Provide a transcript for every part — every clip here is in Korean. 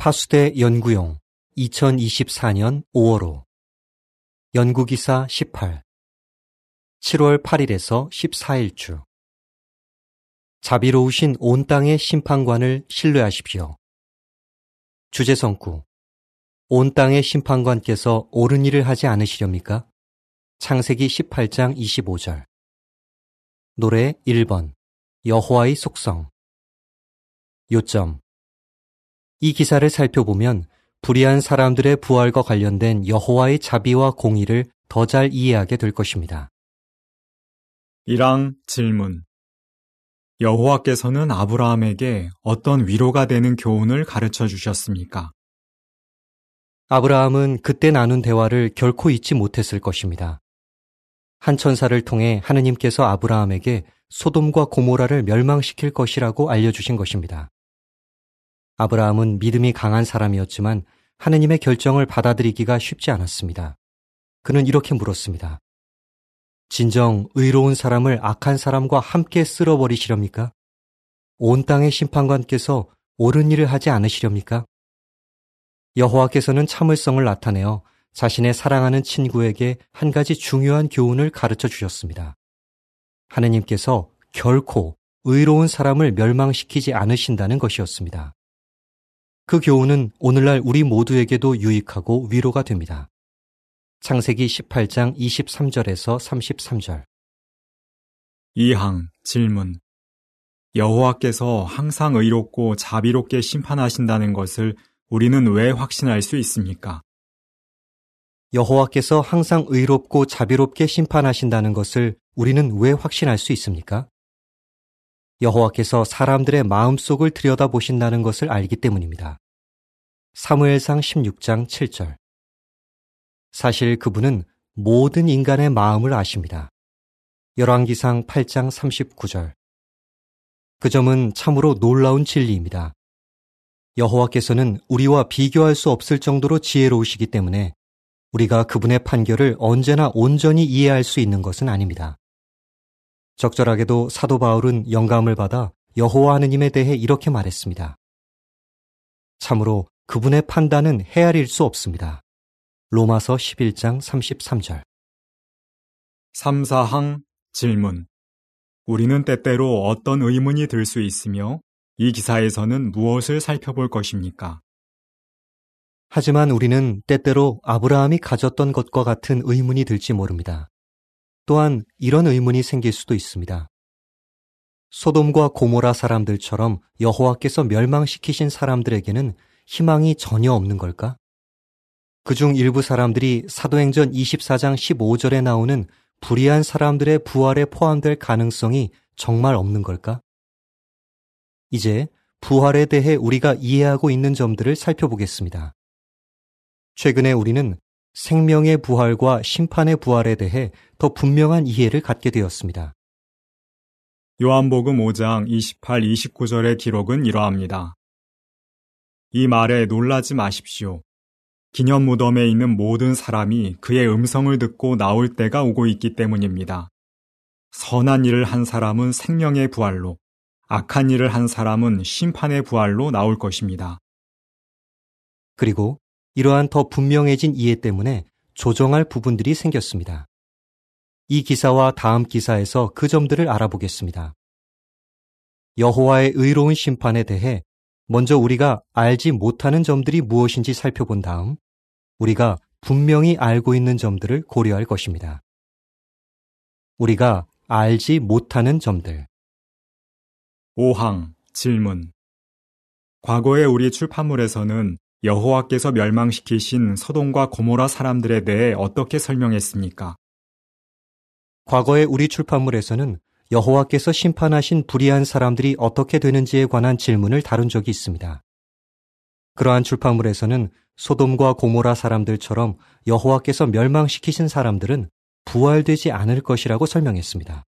파수대 연구용 2024년 5월호. 연구기사 18 7월 8일에서 14일주. 자비로우신 온 땅의 심판관을 신뢰하십시오. 주제성구. 온 땅의 심판관께서 옳은 일을 하지 않으시렵니까? 창세기 18장 25절. 노래 1번. 여호와의 속성. 요점 이 기사를 살펴보면 불의한 사람들의 부활과 관련된 여호와의 자비와 공의를 더 잘 이해하게 될 것입니다. 1항 질문 여호와께서는 아브라함에게 어떤 위로가 되는 교훈을 가르쳐 주셨습니까? 아브라함은 그때 나눈 대화를 결코 잊지 못했을 것입니다. 한 천사를 통해 하느님께서 아브라함에게 소돔과 고모라를 멸망시킬 것이라고 알려주신 것입니다. 아브라함은 믿음이 강한 사람이었지만 하느님의 결정을 받아들이기가 쉽지 않았습니다. 그는 이렇게 물었습니다. 진정 의로운 사람을 악한 사람과 함께 쓸어버리시렵니까? 온 땅의 심판관께서 옳은 일을 하지 않으시렵니까? 여호와께서는 참을성을 나타내어 자신의 사랑하는 친구에게 한 가지 중요한 교훈을 가르쳐 주셨습니다. 하느님께서 결코 의로운 사람을 멸망시키지 않으신다는 것이었습니다. 그 교훈은 오늘날 우리 모두에게도 유익하고 위로가 됩니다. 창세기 18장 23절에서 33절. 2항 질문 여호와께서 항상 의롭고 자비롭게 심판하신다는 것을 우리는 왜 확신할 수 있습니까? 여호와께서 항상 의롭고 자비롭게 심판하신다는 것을 우리는 왜 확신할 수 있습니까? 여호와께서 사람들의 마음속을 들여다보신다는 것을 알기 때문입니다. 사무엘상 16장 7절. 사실 그분은 모든 인간의 마음을 아십니다. 열왕기상 8장 39절. 그 점은 참으로 놀라운 진리입니다. 여호와께서는 우리와 비교할 수 없을 정도로 지혜로우시기 때문에 우리가 그분의 판결을 언제나 온전히 이해할 수 있는 것은 아닙니다. 적절하게도 사도 바울은 영감을 받아 여호와 하느님에 대해 이렇게 말했습니다. 참으로 그분의 판단은 헤아릴 수 없습니다. 로마서 11장 33절 3, 4항 질문 우리는 때때로 어떤 의문이 들 수 있으며 이 기사에서는 무엇을 살펴볼 것입니까? 하지만 우리는 때때로 아브라함이 가졌던 것과 같은 의문이 들지 모릅니다. 또한 이런 의문이 생길 수도 있습니다. 소돔과 고모라 사람들처럼 여호와께서 멸망시키신 사람들에게는 희망이 전혀 없는 걸까? 그중 일부 사람들이 사도행전 24장 15절에 나오는 불의한 사람들의 부활에 포함될 가능성이 정말 없는 걸까? 이제 부활에 대해 우리가 이해하고 있는 점들을 살펴보겠습니다. 최근에 우리는 생명의 부활과 심판의 부활에 대해 더 분명한 이해를 갖게 되었습니다. 요한복음 5장 28, 29절의 기록은 이러합니다. 이 말에 놀라지 마십시오. 기념 무덤에 있는 모든 사람이 그의 음성을 듣고 나올 때가 오고 있기 때문입니다. 선한 일을 한 사람은 생명의 부활로, 악한 일을 한 사람은 심판의 부활로 나올 것입니다. 그리고 이러한 더 분명해진 이해 때문에 조정할 부분들이 생겼습니다. 이 기사와 다음 기사에서 그 점들을 알아보겠습니다. 여호와의 의로운 심판에 대해 먼저 우리가 알지 못하는 점들이 무엇인지 살펴본 다음 우리가 분명히 알고 있는 점들을 고려할 것입니다. 우리가 알지 못하는 점들. 5항 질문 과거의 우리 출판물에서는 여호와께서 멸망시키신 서동과 고모라 사람들에 대해 어떻게 설명했습니까? 과거의 우리 출판물에서는 여호와께서 심판하신 불의한 사람들이 어떻게 되는지에 관한 질문을 다룬 적이 있습니다. 그러한 출판물에서는 소돔과 고모라 사람들처럼 여호와께서 멸망시키신 사람들은 부활되지 않을 것이라고 설명했습니다.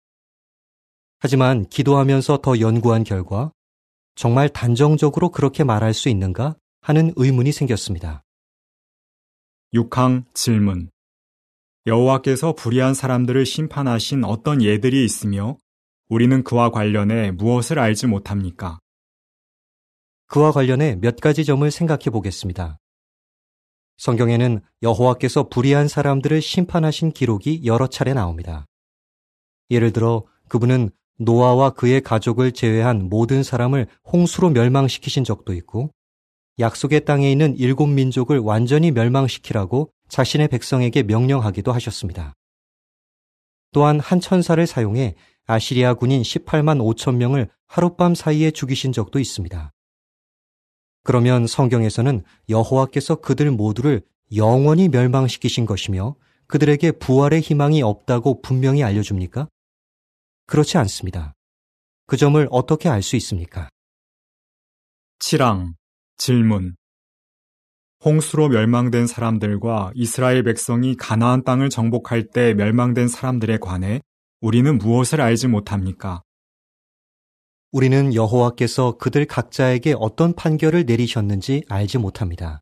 하지만 기도하면서 더 연구한 결과 정말 단정적으로 그렇게 말할 수 있는가 하는 의문이 생겼습니다. 6항 질문 여호와께서 불의한 사람들을 심판하신 어떤 예들이 있으며 우리는 그와 관련해 무엇을 알지 못합니까? 그와 관련해 몇 가지 점을 생각해 보겠습니다. 성경에는 여호와께서 불의한 사람들을 심판하신 기록이 여러 차례 나옵니다. 예를 들어 그분은 노아와 그의 가족을 제외한 모든 사람을 홍수로 멸망시키신 적도 있고 약속의 땅에 있는 일곱 민족을 완전히 멸망시키라고 자신의 백성에게 명령하기도 하셨습니다. 또한 한 천사를 사용해 아시리아 군인 18만 5천 명을 하룻밤 사이에 죽이신 적도 있습니다. 그러면 성경에서는 여호와께서 그들 모두를 영원히 멸망시키신 것이며 그들에게 부활의 희망이 없다고 분명히 알려줍니까? 그렇지 않습니다. 그 점을 어떻게 알 수 있습니까? 7항 질문 홍수로 멸망된 사람들과 이스라엘 백성이 가나안 땅을 정복할 때 멸망된 사람들에 관해 우리는 무엇을 알지 못합니까? 우리는 여호와께서 그들 각자에게 어떤 판결을 내리셨는지 알지 못합니다.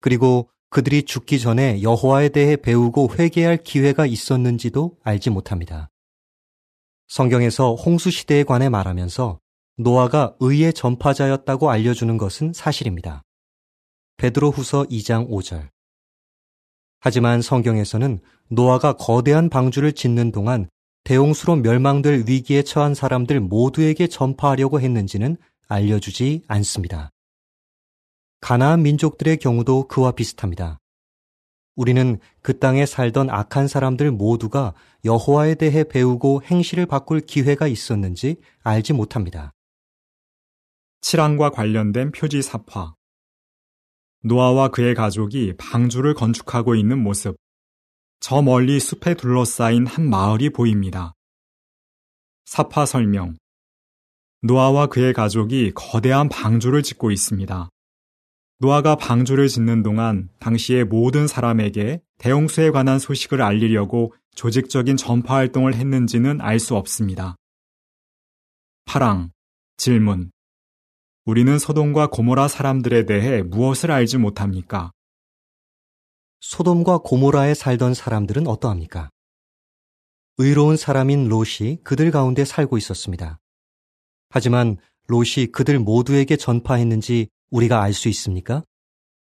그리고 그들이 죽기 전에 여호와에 대해 배우고 회개할 기회가 있었는지도 알지 못합니다. 성경에서 홍수 시대에 관해 말하면서 노아가 의의 전파자였다고 알려주는 것은 사실입니다. 베드로 후서 2장 5절. 하지만 성경에서는 노아가 거대한 방주를 짓는 동안 대홍수로 멸망될 위기에 처한 사람들 모두에게 전파하려고 했는지는 알려주지 않습니다. 가나안 민족들의 경우도 그와 비슷합니다. 우리는 그 땅에 살던 악한 사람들 모두가 여호와에 대해 배우고 행실을 바꿀 기회가 있었는지 알지 못합니다. 칠항과 관련된 표지 사파. 노아와 그의 가족이 방주를 건축하고 있는 모습. 저 멀리 숲에 둘러싸인 한 마을이 보입니다. 사파 설명. 노아와 그의 가족이 거대한 방주를 짓고 있습니다. 노아가 방주를 짓는 동안 당시의 모든 사람에게 대홍수에 관한 소식을 알리려고 조직적인 전파 활동을 했는지는 알 수 없습니다. 파랑 질문 우리는 소돔과 고모라 사람들에 대해 무엇을 알지 못합니까? 소돔과 고모라에 살던 사람들은 어떠합니까? 의로운 사람인 롯이 그들 가운데 살고 있었습니다. 하지만 롯이 그들 모두에게 전파했는지 우리가 알 수 있습니까?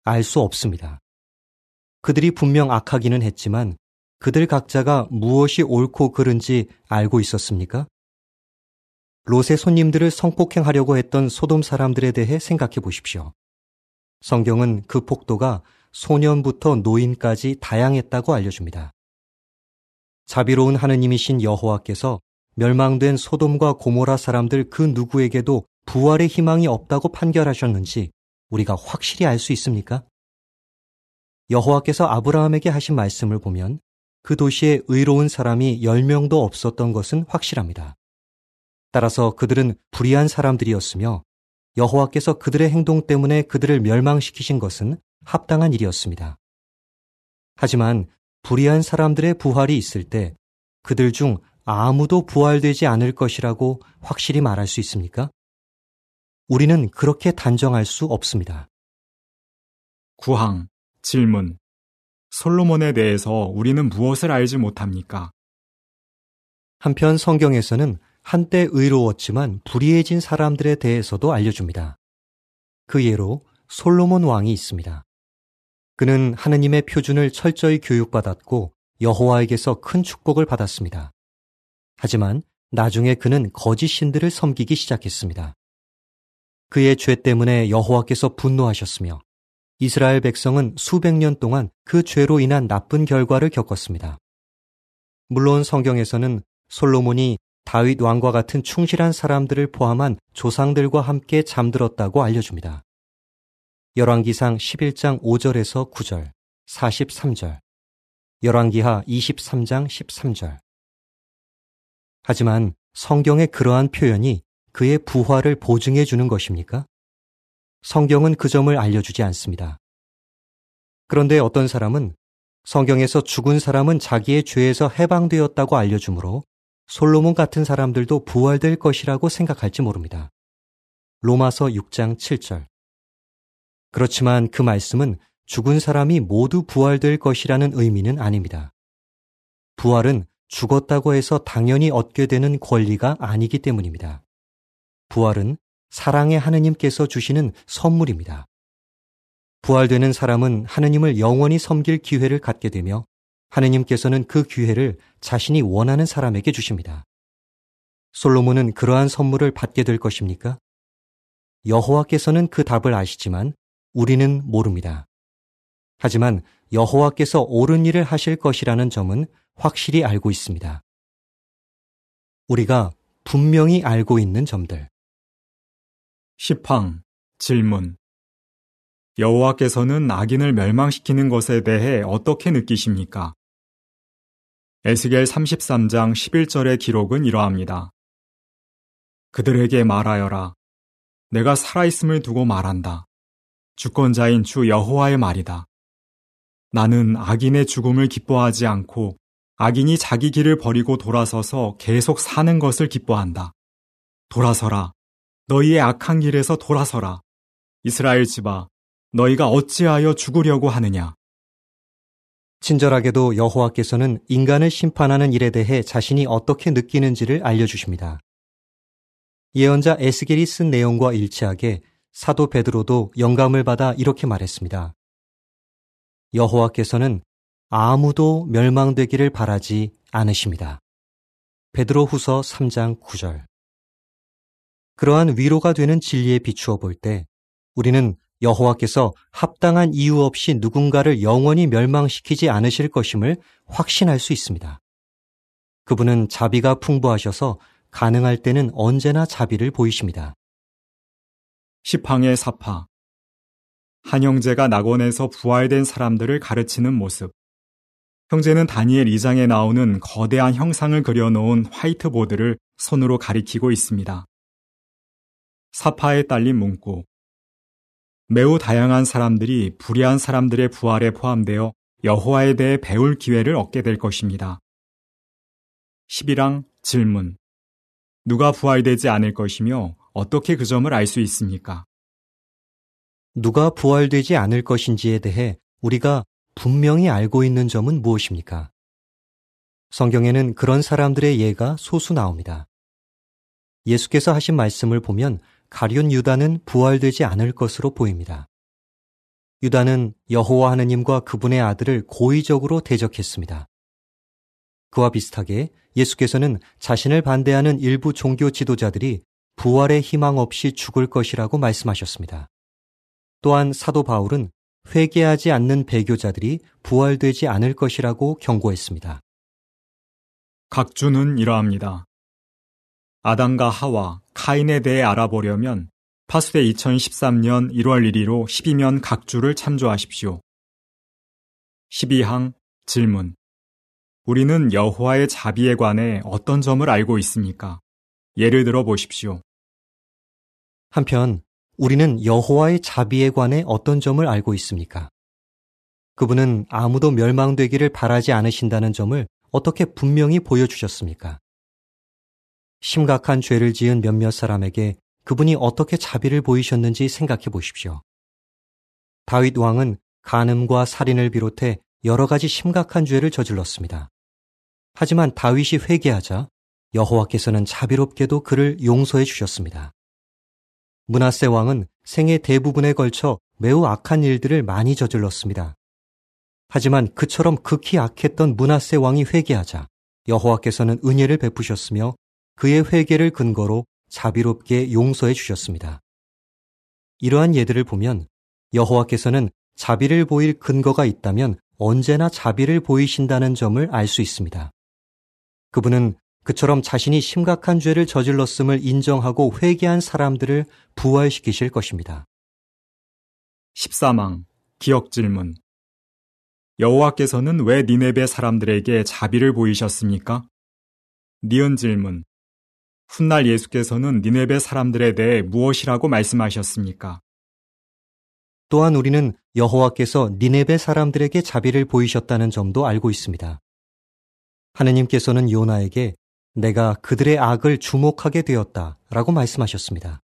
알 수 없습니다. 그들이 분명 악하기는 했지만 그들 각자가 무엇이 옳고 그른지 알고 있었습니까? 롯의 손님들을 성폭행하려고 했던 소돔 사람들에 대해 생각해 보십시오. 성경은 그 폭도가 소년부터 노인까지 다양했다고 알려줍니다. 자비로운 하느님이신 여호와께서 멸망된 소돔과 고모라 사람들 그 누구에게도 부활의 희망이 없다고 판결하셨는지 우리가 확실히 알 수 있습니까? 여호와께서 아브라함에게 하신 말씀을 보면 그 도시에 의로운 사람이 10명도 없었던 것은 확실합니다. 따라서 그들은 불의한 사람들이었으며 여호와께서 그들의 행동 때문에 그들을 멸망시키신 것은 합당한 일이었습니다. 하지만 불의한 사람들의 부활이 있을 때 그들 중 아무도 부활되지 않을 것이라고 확실히 말할 수 있습니까? 우리는 그렇게 단정할 수 없습니다. 구항 질문 솔로몬에 대해서 우리는 무엇을 알지 못합니까? 한편 성경에서는 한때 의로웠지만 불의해진 사람들에 대해서도 알려줍니다. 그 예로 솔로몬 왕이 있습니다. 그는 하느님의 표준을 철저히 교육받았고 여호와에게서 큰 축복을 받았습니다. 하지만 나중에 그는 거짓 신들을 섬기기 시작했습니다. 그의 죄 때문에 여호와께서 분노하셨으며 이스라엘 백성은 수백 년 동안 그 죄로 인한 나쁜 결과를 겪었습니다. 물론 성경에서는 솔로몬이 다윗 왕과 같은 충실한 사람들을 포함한 조상들과 함께 잠들었다고 알려줍니다. 열왕기상 11장 5절에서 9절, 43절, 열왕기하 23장 13절. 하지만 성경의 그러한 표현이 그의 부활을 보증해 주는 것입니까? 성경은 그 점을 알려주지 않습니다. 그런데 어떤 사람은 성경에서 죽은 사람은 자기의 죄에서 해방되었다고 알려주므로 솔로몬 같은 사람들도 부활될 것이라고 생각할지 모릅니다. 로마서 6장 7절. 그렇지만 그 말씀은 죽은 사람이 모두 부활될 것이라는 의미는 아닙니다. 부활은 죽었다고 해서 당연히 얻게 되는 권리가 아니기 때문입니다. 부활은 사랑의 하느님께서 주시는 선물입니다. 부활되는 사람은 하느님을 영원히 섬길 기회를 갖게 되며 하느님께서는 그 기회를 자신이 원하는 사람에게 주십니다. 솔로몬은 그러한 선물을 받게 될 것입니까? 여호와께서는 그 답을 아시지만 우리는 모릅니다. 하지만 여호와께서 옳은 일을 하실 것이라는 점은 확실히 알고 있습니다. 우리가 분명히 알고 있는 점들. 시팡 질문 여호와께서는 악인을 멸망시키는 것에 대해 어떻게 느끼십니까? 에스겔 33장 11절의 기록은 이러합니다. 그들에게 말하여라. 내가 살아있음을 두고 말한다. 주권자인 주 여호와의 말이다. 나는 악인의 죽음을 기뻐하지 않고 악인이 자기 길을 버리고 돌아서서 계속 사는 것을 기뻐한다. 돌아서라. 너희의 악한 길에서 돌아서라. 이스라엘 집아, 너희가 어찌하여 죽으려고 하느냐? 친절하게도 여호와께서는 인간을 심판하는 일에 대해 자신이 어떻게 느끼는지를 알려주십니다. 예언자 에스겔이 쓴 내용과 일치하게 사도 베드로도 영감을 받아 이렇게 말했습니다. 여호와께서는 아무도 멸망되기를 바라지 않으십니다. 베드로 후서 3장 9절. 그러한 위로가 되는 진리에 비추어 볼 때 우리는 여호와께서 합당한 이유 없이 누군가를 영원히 멸망시키지 않으실 것임을 확신할 수 있습니다. 그분은 자비가 풍부하셔서 가능할 때는 언제나 자비를 보이십니다. 시팡의 사파 한 형제가 낙원에서 부활된 사람들을 가르치는 모습 형제는 다니엘 2장에 나오는 거대한 형상을 그려놓은 화이트보드를 손으로 가리키고 있습니다. 사파에 딸린 문구 매우 다양한 사람들이 불의한 사람들의 부활에 포함되어 여호와에 대해 배울 기회를 얻게 될 것입니다. 11항 질문 누가 부활되지 않을 것이며 어떻게 그 점을 알 수 있습니까? 누가 부활되지 않을 것인지에 대해 우리가 분명히 알고 있는 점은 무엇입니까? 성경에는 그런 사람들의 예가 소수 나옵니다. 예수께서 하신 말씀을 보면 가룟 유다는 부활되지 않을 것으로 보입니다. 유다는 여호와 하느님과 그분의 아들을 고의적으로 대적했습니다. 그와 비슷하게 예수께서는 자신을 반대하는 일부 종교 지도자들이 부활의 희망 없이 죽을 것이라고 말씀하셨습니다. 또한 사도 바울은 회개하지 않는 배교자들이 부활되지 않을 것이라고 경고했습니다. 각주는 이러합니다. 아담과 하와, 카인에 대해 알아보려면 파수대 2013년 1월 1일로 12면 각주를 참조하십시오. 12항 질문 우리는 여호와의 자비에 관해 어떤 점을 알고 있습니까? 예를 들어 보십시오. 한편 우리는 여호와의 자비에 관해 어떤 점을 알고 있습니까? 그분은 아무도 멸망되기를 바라지 않으신다는 점을 어떻게 분명히 보여주셨습니까? 심각한 죄를 지은 몇몇 사람에게 그분이 어떻게 자비를 보이셨는지 생각해 보십시오. 다윗 왕은 간음과 살인을 비롯해 여러 가지 심각한 죄를 저질렀습니다. 하지만 다윗이 회개하자 여호와께서는 자비롭게도 그를 용서해 주셨습니다. 문하세 왕은 생애 대부분에 걸쳐 매우 악한 일들을 많이 저질렀습니다. 하지만 그처럼 극히 악했던 문하세 왕이 회개하자 여호와께서는 은혜를 베푸셨으며 그의 회개를 근거로 자비롭게 용서해 주셨습니다. 이러한 예들을 보면 여호와께서는 자비를 보일 근거가 있다면 언제나 자비를 보이신다는 점을 알 수 있습니다. 그분은 그처럼 자신이 심각한 죄를 저질렀음을 인정하고 회개한 사람들을 부활시키실 것입니다. 13항 기억 질문 여호와께서는 왜 니네베 사람들에게 자비를 보이셨습니까? 니은 질문 훗날 예수께서는 니네베 사람들에 대해 무엇이라고 말씀하셨습니까? 또한 우리는 여호와께서 니네베 사람들에게 자비를 보이셨다는 점도 알고 있습니다. 하느님께서는 요나에게 내가 그들의 악을 주목하게 되었다 라고 말씀하셨습니다.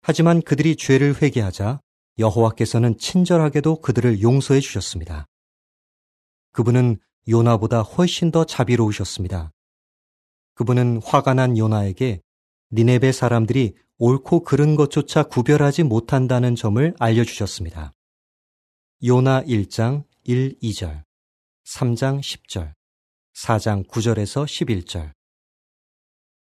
하지만 그들이 죄를 회개하자 여호와께서는 친절하게도 그들을 용서해 주셨습니다. 그분은 요나보다 훨씬 더 자비로우셨습니다. 그분은 화가 난 요나에게 니네베 사람들이 옳고 그른 것조차 구별하지 못한다는 점을 알려주셨습니다. 요나 1장 1, 2절, 3장 10절, 4장 9절에서 11절.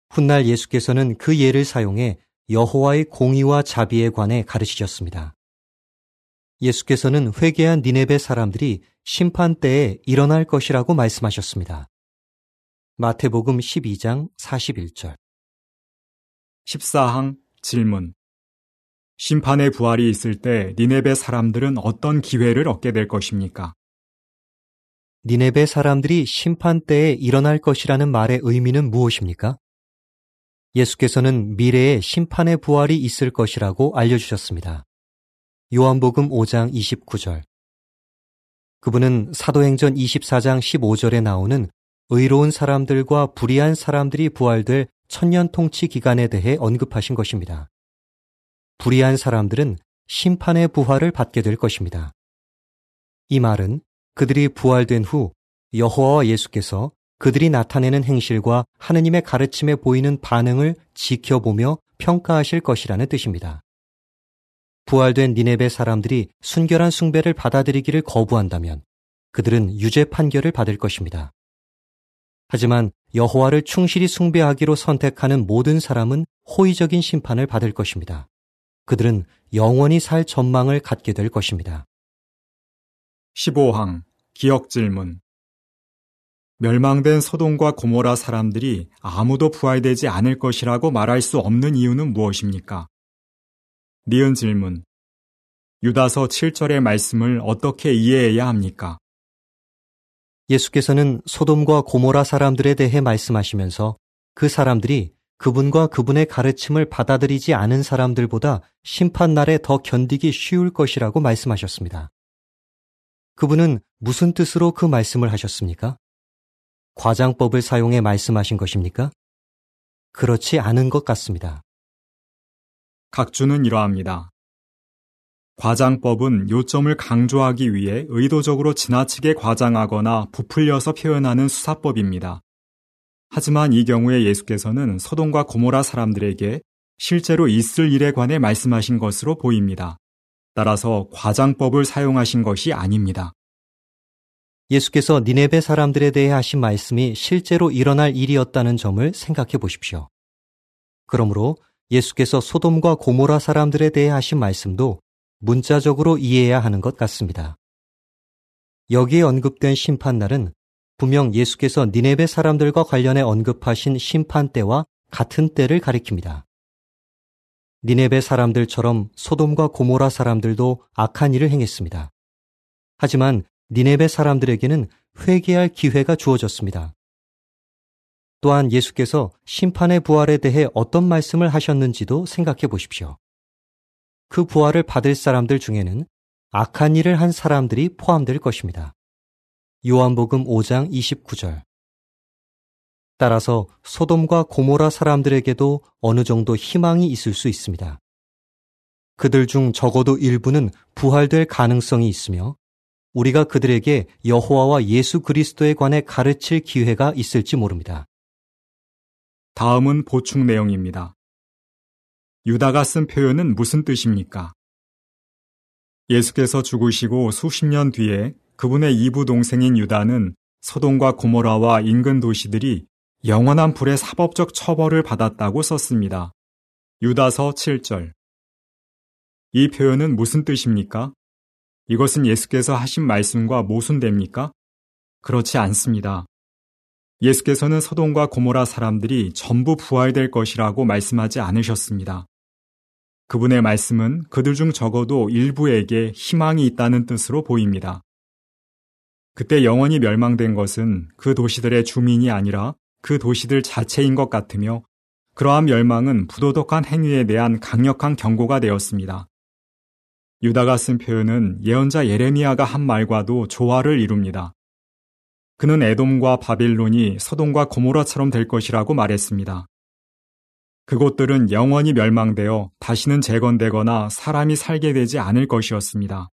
훗날 예수께서는 그 예를 사용해 여호와의 공의와 자비에 관해 가르치셨습니다. 예수께서는 회개한 니네베 사람들이 심판 때에 일어날 것이라고 말씀하셨습니다. 마태복음 12장 41절. 14항 질문. 심판의 부활이 있을 때 니네베 사람들은 어떤 기회를 얻게 될 것입니까? 니네베 사람들이 심판 때에 일어날 것이라는 말의 의미는 무엇입니까? 예수께서는 미래에 심판의 부활이 있을 것이라고 알려주셨습니다. 요한복음 5장 29절. 그분은 사도행전 24장 15절에 나오는 의로운 사람들과 불의한 사람들이 부활될 천년 통치 기간에 대해 언급하신 것입니다. 불의한 사람들은 심판의 부활을 받게 될 것입니다. 이 말은 그들이 부활된 후 여호와와 예수께서 그들이 나타내는 행실과 하느님의 가르침에 보이는 반응을 지켜보며 평가하실 것이라는 뜻입니다. 부활된 니네베 사람들이 순결한 숭배를 받아들이기를 거부한다면 그들은 유죄 판결을 받을 것입니다. 하지만 여호와를 충실히 숭배하기로 선택하는 모든 사람은 호의적인 심판을 받을 것입니다. 그들은 영원히 살 전망을 갖게 될 것입니다. 15항 기억 질문 멸망된 소돔과 고모라 사람들이 아무도 부활되지 않을 것이라고 말할 수 없는 이유는 무엇입니까? 니은 질문 유다서 7절의 말씀을 어떻게 이해해야 합니까? 예수께서는 소돔과 고모라 사람들에 대해 말씀하시면서 그 사람들이 그분과 그분의 가르침을 받아들이지 않은 사람들보다 심판날에 더 견디기 쉬울 것이라고 말씀하셨습니다. 그분은 무슨 뜻으로 그 말씀을 하셨습니까? 과장법을 사용해 말씀하신 것입니까? 그렇지 않은 것 같습니다. 각주는 이러합니다. 과장법은 요점을 강조하기 위해 의도적으로 지나치게 과장하거나 부풀려서 표현하는 수사법입니다. 하지만 이 경우에 예수께서는 소돔과 고모라 사람들에게 실제로 있을 일에 관해 말씀하신 것으로 보입니다. 따라서 과장법을 사용하신 것이 아닙니다. 예수께서 니네베 사람들에 대해 하신 말씀이 실제로 일어날 일이었다는 점을 생각해 보십시오. 그러므로 예수께서 소돔과 고모라 사람들에 대해 하신 말씀도 문자적으로 이해해야 하는 것 같습니다. 여기에 언급된 심판날은 분명 예수께서 니네베 사람들과 관련해 언급하신 심판 때와 같은 때를 가리킵니다. 니네베 사람들처럼 소돔과 고모라 사람들도 악한 일을 행했습니다. 하지만 니네베 사람들에게는 회개할 기회가 주어졌습니다. 또한 예수께서 심판의 부활에 대해 어떤 말씀을 하셨는지도 생각해 보십시오. 그 부활을 받을 사람들 중에는 악한 일을 한 사람들이 포함될 것입니다. 요한복음 5장 29절. 따라서 소돔과 고모라 사람들에게도 어느 정도 희망이 있을 수 있습니다. 그들 중 적어도 일부는 부활될 가능성이 있으며 우리가 그들에게 여호와와 예수 그리스도에 관해 가르칠 기회가 있을지 모릅니다. 다음은 보충 내용입니다. 유다가 쓴 표현은 무슨 뜻입니까? 예수께서 죽으시고 수십 년 뒤에 그분의 이부 동생인 유다는 소돔과 고모라와 인근 도시들이 영원한 불의 사법적 처벌을 받았다고 썼습니다. 유다서 7절. 이 표현은 무슨 뜻입니까? 이것은 예수께서 하신 말씀과 모순됩니까? 그렇지 않습니다. 예수께서는 소돔과 고모라 사람들이 전부 부활될 것이라고 말씀하지 않으셨습니다. 그분의 말씀은 그들 중 적어도 일부에게 희망이 있다는 뜻으로 보입니다. 그때 영원히 멸망된 것은 그 도시들의 주민이 아니라 그 도시들 자체인 것 같으며 그러한 멸망은 부도덕한 행위에 대한 강력한 경고가 되었습니다. 유다가 쓴 표현은 예언자 예레미야가 한 말과도 조화를 이룹니다. 그는 에돔과 바빌론이 서돔과 고모라처럼 될 것이라고 말했습니다. 그곳들은 영원히 멸망되어 다시는 재건되거나 사람이 살게 되지 않을 것이었습니다.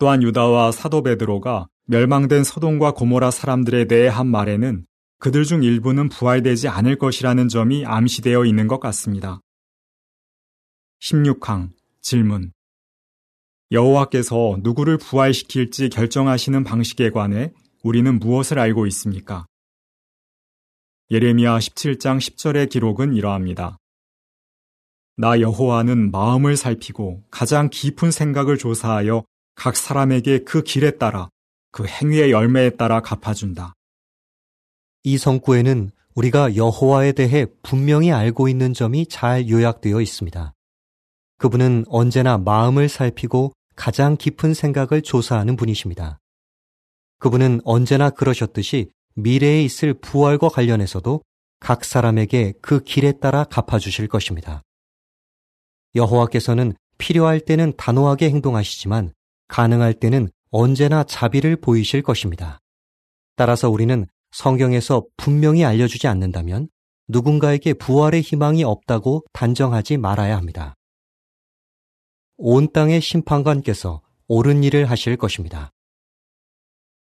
또한 유다와 사도 베드로가 멸망된 서동과 고모라 사람들에 대해 한 말에는 그들 중 일부는 부활되지 않을 것이라는 점이 암시되어 있는 것 같습니다. 16항 질문 여호와께서 누구를 부활시킬지 결정하시는 방식에 관해 우리는 무엇을 알고 있습니까? 예레미야 17장 10절의 기록은 이러합니다. 나 여호와는 마음을 살피고 가장 깊은 생각을 조사하여 각 사람에게 그 길에 따라 그 행위의 열매에 따라 갚아준다. 이 성구에는 우리가 여호와에 대해 분명히 알고 있는 점이 잘 요약되어 있습니다. 그분은 언제나 마음을 살피고 가장 깊은 생각을 조사하는 분이십니다. 그분은 언제나 그러셨듯이 미래에 있을 부활과 관련해서도 각 사람에게 그 길에 따라 갚아주실 것입니다. 여호와께서는 필요할 때는 단호하게 행동하시지만 가능할 때는 언제나 자비를 보이실 것입니다. 따라서 우리는 성경에서 분명히 알려주지 않는다면 누군가에게 부활의 희망이 없다고 단정하지 말아야 합니다. 온 땅의 심판관께서 옳은 일을 하실 것입니다.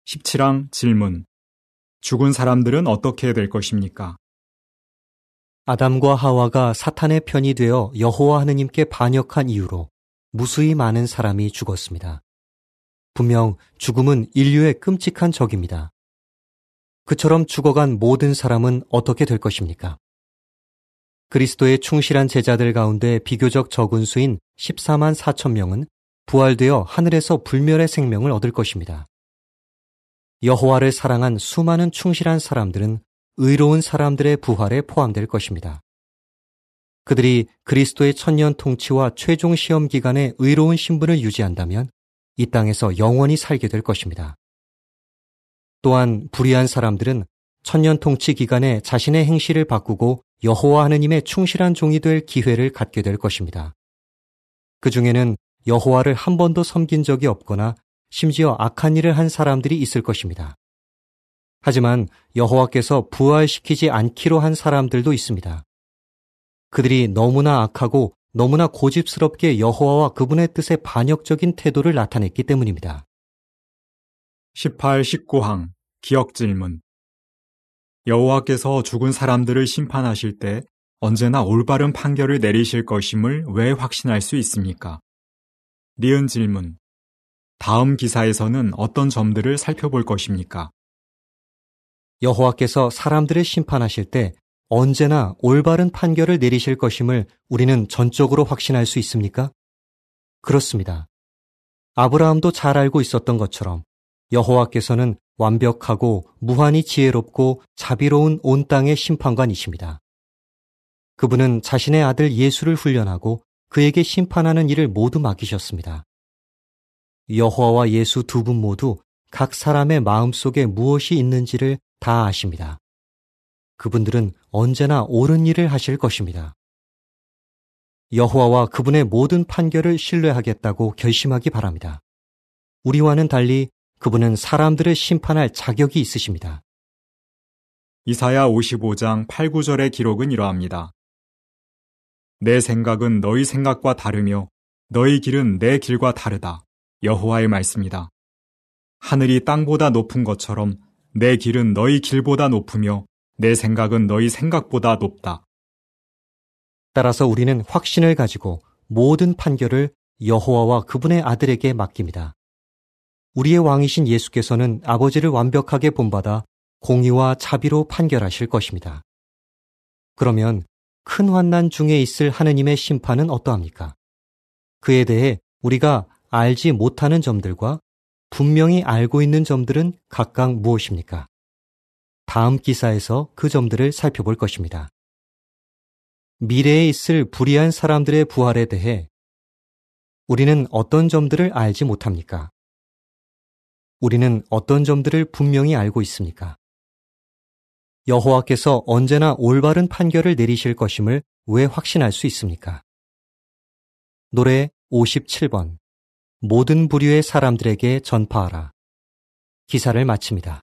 17항 질문. 죽은 사람들은 어떻게 될 것입니까? 아담과 하와가 사탄의 편이 되어 여호와 하느님께 반역한 이유로 무수히 많은 사람이 죽었습니다. 분명 죽음은 인류의 끔찍한 적입니다. 그처럼 죽어간 모든 사람은 어떻게 될 것입니까? 그리스도의 충실한 제자들 가운데 비교적 적은 수인 14만 4천 명은 부활되어 하늘에서 불멸의 생명을 얻을 것입니다. 여호와를 사랑한 수많은 충실한 사람들은 의로운 사람들의 부활에 포함될 것입니다. 그들이 그리스도의 천년 통치와 최종 시험 기간에 의로운 신분을 유지한다면 이 땅에서 영원히 살게 될 것입니다. 또한 불의한 사람들은 천년 통치 기간에 자신의 행실을 바꾸고 여호와 하느님의 충실한 종이 될 기회를 갖게 될 것입니다. 그 중에는 여호와를 한 번도 섬긴 적이 없거나 심지어 악한 일을 한 사람들이 있을 것입니다. 하지만 여호와께서 부활시키지 않기로 한 사람들도 있습니다. 그들이 너무나 악하고 너무나 고집스럽게 여호와와 그분의 뜻에 반역적인 태도를 나타냈기 때문입니다. 18, 19항 기억 질문 여호와께서 죽은 사람들을 심판하실 때 언제나 올바른 판결을 내리실 것임을 왜 확신할 수 있습니까? 니은 질문 다음 기사에서는 어떤 점들을 살펴볼 것입니까? 여호와께서 사람들을 심판하실 때 언제나 올바른 판결을 내리실 것임을 우리는 전적으로 확신할 수 있습니까? 그렇습니다. 아브라함도 잘 알고 있었던 것처럼 여호와께서는 완벽하고 무한히 지혜롭고 자비로운 온 땅의 심판관이십니다. 그분은 자신의 아들 예수를 훈련하고 그에게 심판하는 일을 모두 맡기셨습니다. 여호와와 예수 두 분 모두 각 사람의 마음 속에 무엇이 있는지를 다 아십니다. 그분들은 언제나 옳은 일을 하실 것입니다. 여호와와 그분의 모든 판결을 신뢰하겠다고 결심하기 바랍니다. 우리와는 달리 그분은 사람들을 심판할 자격이 있으십니다. 이사야 55장 8, 9절의 기록은 이러합니다. 내 생각은 너희 생각과 다르며 너희 길은 내 길과 다르다. 여호와의 말씀이다. 하늘이 땅보다 높은 것처럼 내 길은 너희 길보다 높으며 내 생각은 너희 생각보다 높다. 따라서 우리는 확신을 가지고 모든 판결을 여호와와 그분의 아들에게 맡깁니다. 우리의 왕이신 예수께서는 아버지를 완벽하게 본받아 공의와 자비로 판결하실 것입니다. 그러면 큰 환난 중에 있을 하느님의 심판은 어떠합니까? 그에 대해 우리가 알지 못하는 점들과 분명히 알고 있는 점들은 각각 무엇입니까? 다음 기사에서 그 점들을 살펴볼 것입니다. 미래에 있을 불의한 사람들의 부활에 대해 우리는 어떤 점들을 알지 못합니까? 우리는 어떤 점들을 분명히 알고 있습니까? 여호와께서 언제나 올바른 판결을 내리실 것임을 왜 확신할 수 있습니까? 노래 57번 모든 부류의 사람들에게 전파하라. 기사를 마칩니다.